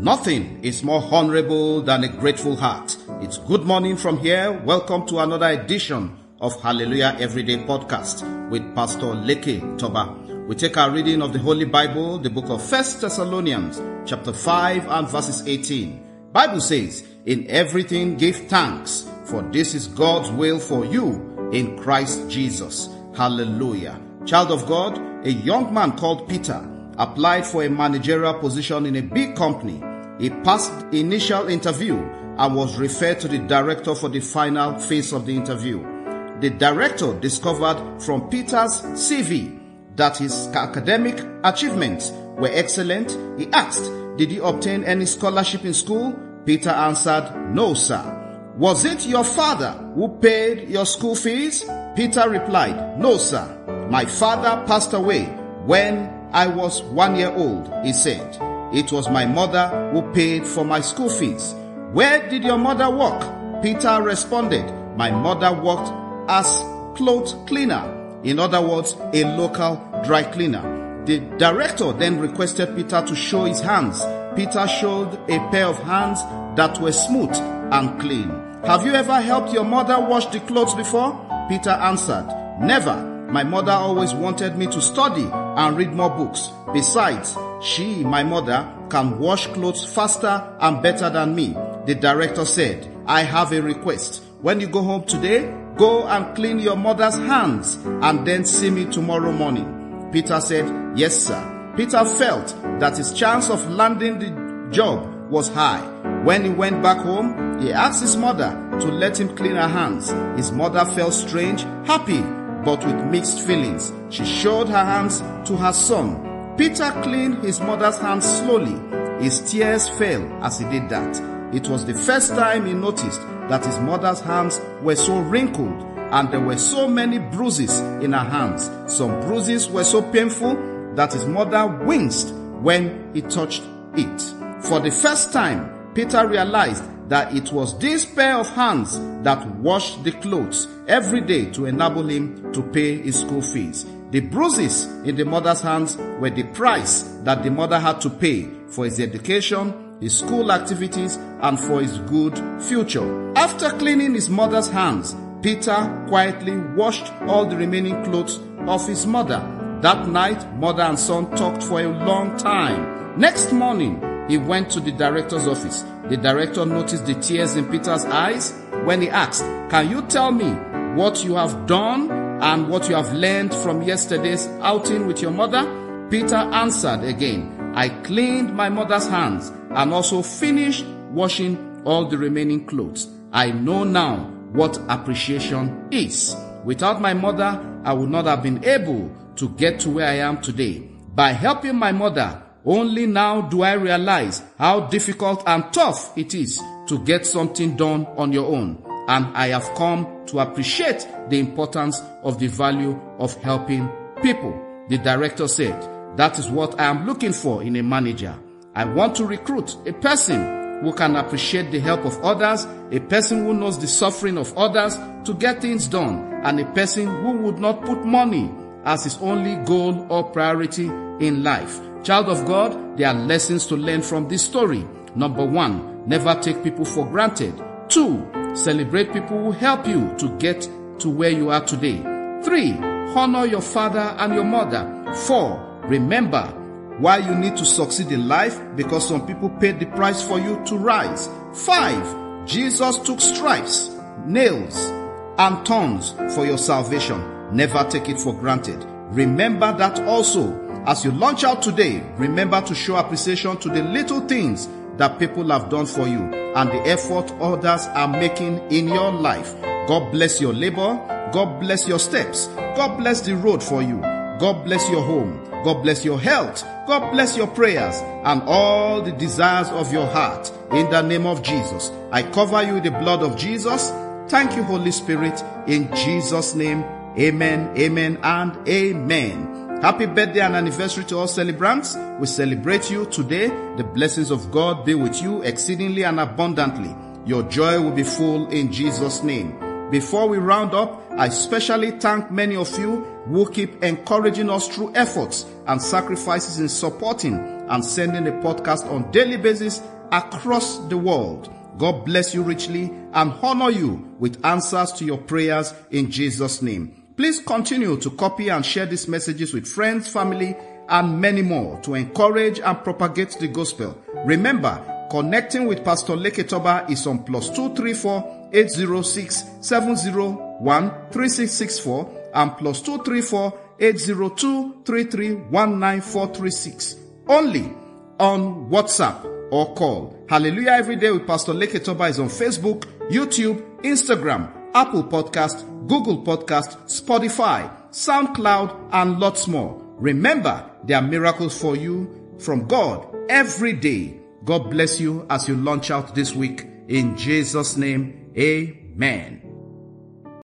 Nothing is more honorable than a grateful heart. It's good morning from here. Welcome to another edition of Hallelujah Everyday Podcast with Pastor Leke Toba. We take our reading of the Holy Bible, the book of First Thessalonians, chapter 5 and verses 18. Bible says, In everything give thanks, for this is God's will for you in Christ Jesus. Hallelujah. Child of God, a young man called Peter applied for a managerial position in a big company. He passed initial interview and was referred to the director for the final phase of the interview. The director discovered from Peter's CV that his academic achievements were excellent. He asked, Did he obtain any scholarship in school? Peter answered, No, sir. Was it your father who paid your school fees? Peter replied, No, sir. My father passed away when I was one year old, he said. It was my mother who paid for my school fees. Where did your mother work? Peter responded, My mother worked as clothes cleaner. In other words, a local dry cleaner. The director then requested Peter to show his hands. Peter showed a pair of hands that were smooth and clean. Have you ever helped your mother wash the clothes before? Peter answered, Never. My mother always wanted me to study and read more books. Besides, she, my mother, can wash clothes faster and better than me. The director said, I have a request. When you go home today, go and clean your mother's hands and then see me tomorrow morning. Peter said, Yes, sir. Peter felt that his chance of landing the job was high. When he went back home, he asked his mother to let him clean her hands. His mother felt strange, happy, but with mixed feelings. She showed her hands to her son. Peter cleaned his mother's hands slowly. His tears fell as he did that. It was the first time he noticed that his mother's hands were so wrinkled and there were so many bruises in her hands. Some bruises were so painful that his mother winced when he touched it. For the first time, Peter realized that it was this pair of hands that washed the clothes every day to enable him to pay his school fees. The bruises in the mother's hands were the price that the mother had to pay for his education, his school activities, and for his good future. After cleaning his mother's hands, Peter quietly washed all the remaining clothes of his mother. That night, mother and son talked for a long time. Next morning, he went to the director's office. The director noticed the tears in Peter's eyes when he asked, Can you tell me what you have done and what you have learned from yesterday's outing with your mother? Peter answered again, I cleaned my mother's hands and also finished washing all the remaining clothes. I know now what appreciation is. Without my mother, I would not have been able to get to where I am today. By helping my mother, only now do I realize how difficult and tough it is to get something done on your own. And I have come to appreciate the importance of the value of helping people. The director said, that is what I am looking for in a manager. I want to recruit a person who can appreciate the help of others, a person who knows the suffering of others to get things done, and a person who would not put money as his only goal or priority in life. Child of God, there are lessons to learn from this story. Number one, never take people for granted. Two, celebrate people who help you to get to where you are today. Three, honor your father and your mother. Four, remember why you need to succeed in life because some people paid the price for you to rise. Five, Jesus took stripes, nails, and thorns for your salvation. Never take it for granted. Remember that also as you launch out today, remember to show appreciation to the little things that people have done for you and the effort others are making in your life. God bless your labor. God bless your steps. God bless the road for you. God bless your home. God bless your health. God bless your prayers and all the desires of your heart. In the name of Jesus, I cover you with the blood of Jesus. Thank you, Holy Spirit. In Jesus' name, amen, amen, and amen. Happy birthday and anniversary to all celebrants. We celebrate you today. The blessings of God be with you exceedingly and abundantly. Your joy will be full in Jesus' name. Before we round up, I especially thank many of you who keep encouraging us through efforts and sacrifices in supporting and sending the podcast on daily basis across the world. God bless you richly and honor you with answers to your prayers in Jesus' name. Please continue to copy and share these messages with friends, family, and many more to encourage and propagate the gospel. Remember, connecting with Pastor Leketoba is on plus 234 806 701 3664 and plus 234 802 3319436. Only on WhatsApp or call. Hallelujah Every Day with Pastor Leketoba is on Facebook, YouTube, Instagram, Apple Podcast, Google Podcast, Spotify, SoundCloud, and lots more. Remember, there are miracles for you from God every day. God bless you as you launch out this week. In Jesus' name, amen.